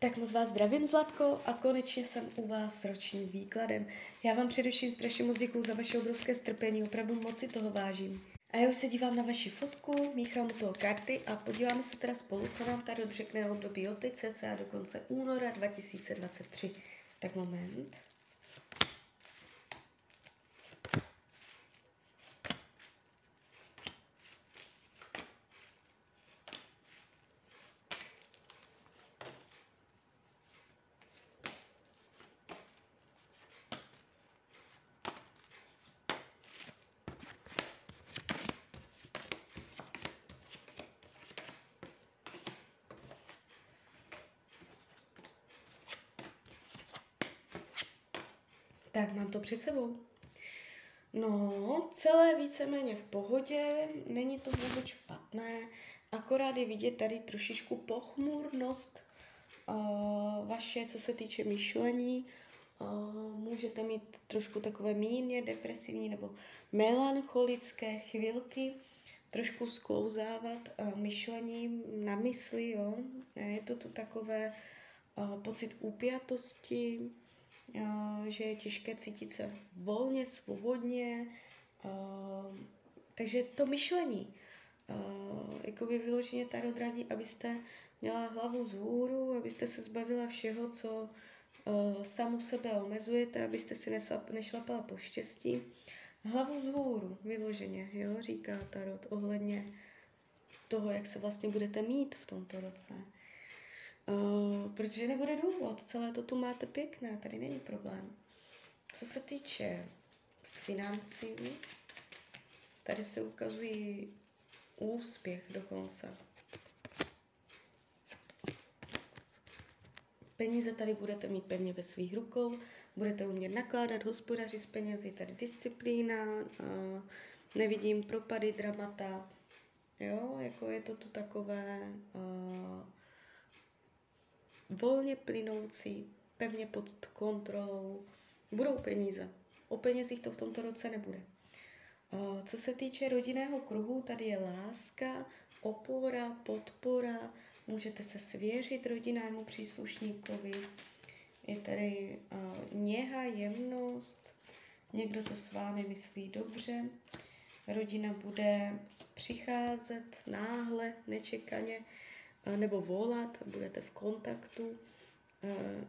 Tak moc vás zdravím, Zlatko, a konečně jsem u vás s ročním výkladem. Já vám především strašně moc děkuju za vaše obrovské strpení, opravdu moc si toho vážím. A já už se dívám na vaši fotku, míchám u toho karty a podíváme se teda spolu, co nám tady řekne období od teď cca do konce února 2023. Tak moment. Tak, mám to před sebou. No, celé víceméně v pohodě, není to vůbec špatné, akorát je vidět tady trošičku pochmurnost uh, vaše, co se týče myšlení. Uh, můžete mít trošku takové mírně depresivní nebo melancholické chvilky, trošku sklouzávat uh, myšlením na mysli, jo. Je to tu takové uh, pocit úpjatosti, že je těžké cítit se volně, svobodně. Takže to myšlení, jako by vyloženě tarot radí, abyste měla hlavu z hůru, abyste se zbavila všeho, co samu sebe omezujete, abyste si nešlapala po štěstí. Hlavu z hůru, vyloženě, jo, říká Tarot ohledně toho, jak se vlastně budete mít v tomto roce. Uh, protože nebude důvod, celé to tu máte pěkné, tady není problém. Co se týče financí, tady se ukazují úspěch dokonce. Peníze tady budete mít pevně ve svých rukou, budete umět nakládat, hospodařit s penězi, tady disciplína, uh, nevidím propady, dramata, jo, jako je to tu takové uh, volně plynoucí, pevně pod kontrolou. Budou peníze. O penězích to v tomto roce nebude. Co se týče rodinného kruhu, tady je láska, opora, podpora, můžete se svěřit rodinnému příslušníkovi, je tady něha, jemnost, někdo to s vámi myslí dobře, rodina bude přicházet náhle, nečekaně, nebo volat, budete v kontaktu.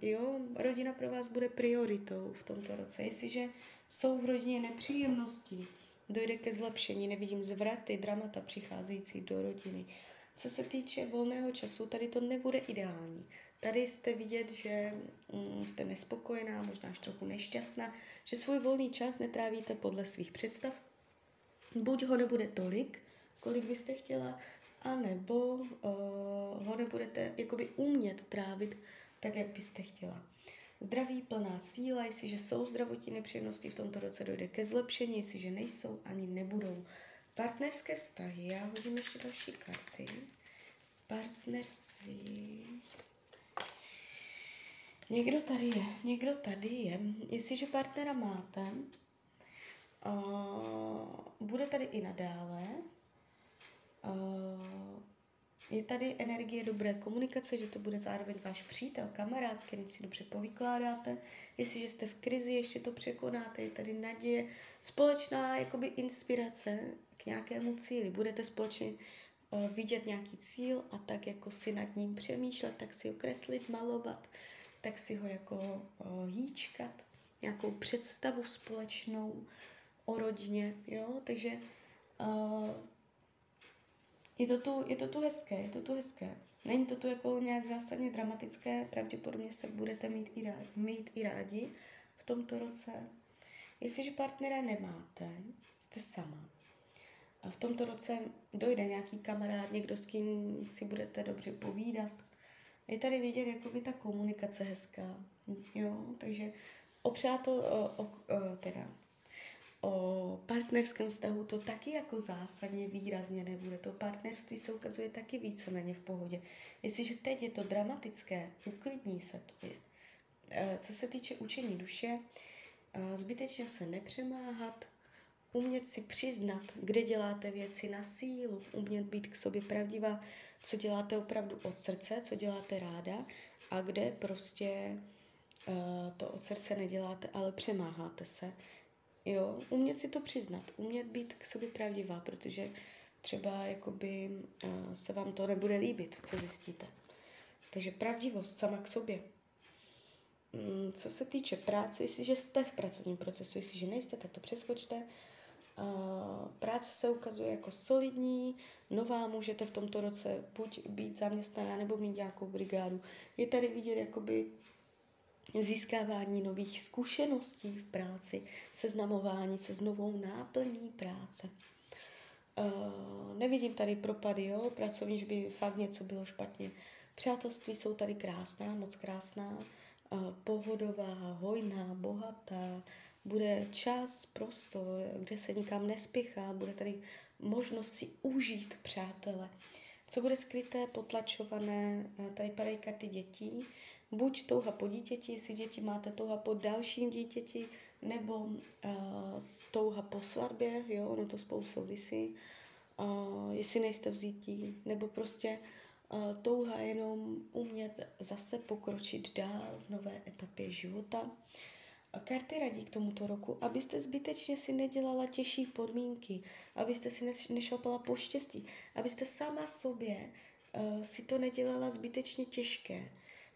Jo, rodina pro vás bude prioritou v tomto roce. Jestliže jsou v rodině nepříjemnosti, dojde ke zlepšení, nevidím zvraty, dramata přicházející do rodiny. Co se týče volného času, tady to nebude ideální. Tady jste vidět, že mm, jste nespokojená, možná až trochu nešťastná, že svůj volný čas netrávíte podle svých představ. Buď ho nebude tolik, kolik byste chtěla, anebo uh, ho nebudete jakoby umět trávit tak, jak byste chtěla. Zdraví, plná síla, jestliže jsou zdravotní nepříjemnosti v tomto roce, dojde ke zlepšení, jestliže nejsou, ani nebudou. Partnerské vztahy, já hodím ještě další karty. Partnerství. Někdo tady je, někdo tady je. Jestliže partnera máte, uh, bude tady i nadále, Uh, je tady energie dobré komunikace, že to bude zároveň váš přítel, kamarád, s kterým si dobře povykládáte. Jestliže jste v krizi, ještě to překonáte. Je tady naděje, společná jakoby inspirace k nějakému cíli. Budete společně uh, vidět nějaký cíl a tak jako si nad ním přemýšlet, tak si ho kreslit, malovat, tak si ho jako uh, hýčkat, nějakou představu společnou o rodině, jo, takže uh, je to, tu, je to tu hezké, je to tu hezké. Není to tu jako nějak zásadně dramatické, pravděpodobně se budete mít i, rádi, mít i rádi v tomto roce. Jestliže partnera nemáte, jste sama. A v tomto roce dojde nějaký kamarád, někdo s kým si budete dobře povídat. Je tady vidět jako by ta komunikace hezká. Jo, takže o přátel, o, o, o, teda o partnerském vztahu to taky jako zásadně výrazně nebude. To partnerství se ukazuje taky víceméně v pohodě. Jestliže teď je to dramatické, uklidní se to je. E, co se týče učení duše, e, zbytečně se nepřemáhat, umět si přiznat, kde děláte věci na sílu, umět být k sobě pravdivá, co děláte opravdu od srdce, co děláte ráda a kde prostě uh, to od srdce neděláte, ale přemáháte se. Jo, umět si to přiznat, umět být k sobě pravdivá, protože třeba jakoby uh, se vám to nebude líbit, co zjistíte. Takže pravdivost sama k sobě. Mm, co se týče práce, jestliže jste v pracovním procesu, jestliže nejste, tak to přeskočte. Práce se ukazuje jako solidní, nová, můžete v tomto roce buď být zaměstnaná nebo mít nějakou brigádu. Je tady vidět jakoby získávání nových zkušeností v práci, seznamování se s novou náplní práce. Uh, nevidím tady propady, jo, pracovní, že by fakt něco bylo špatně. Přátelství jsou tady krásná, moc krásná, uh, pohodová, hojná, bohatá, bude čas, prostor, kde se nikam nespěchá, bude tady možnost si užít přátele. Co bude skryté, potlačované, tady padají karty dětí, buď touha po dítěti, jestli děti máte touha po dalším dítěti, nebo uh, touha po svatbě, jo, ono to spolu souvisí, uh, jestli nejste vzítí, nebo prostě uh, touha jenom umět zase pokročit dál v nové etapě života. A karty radí k tomuto roku, abyste zbytečně si nedělala těžší podmínky, abyste si nešlapala po štěstí, abyste sama sobě uh, si to nedělala zbytečně těžké.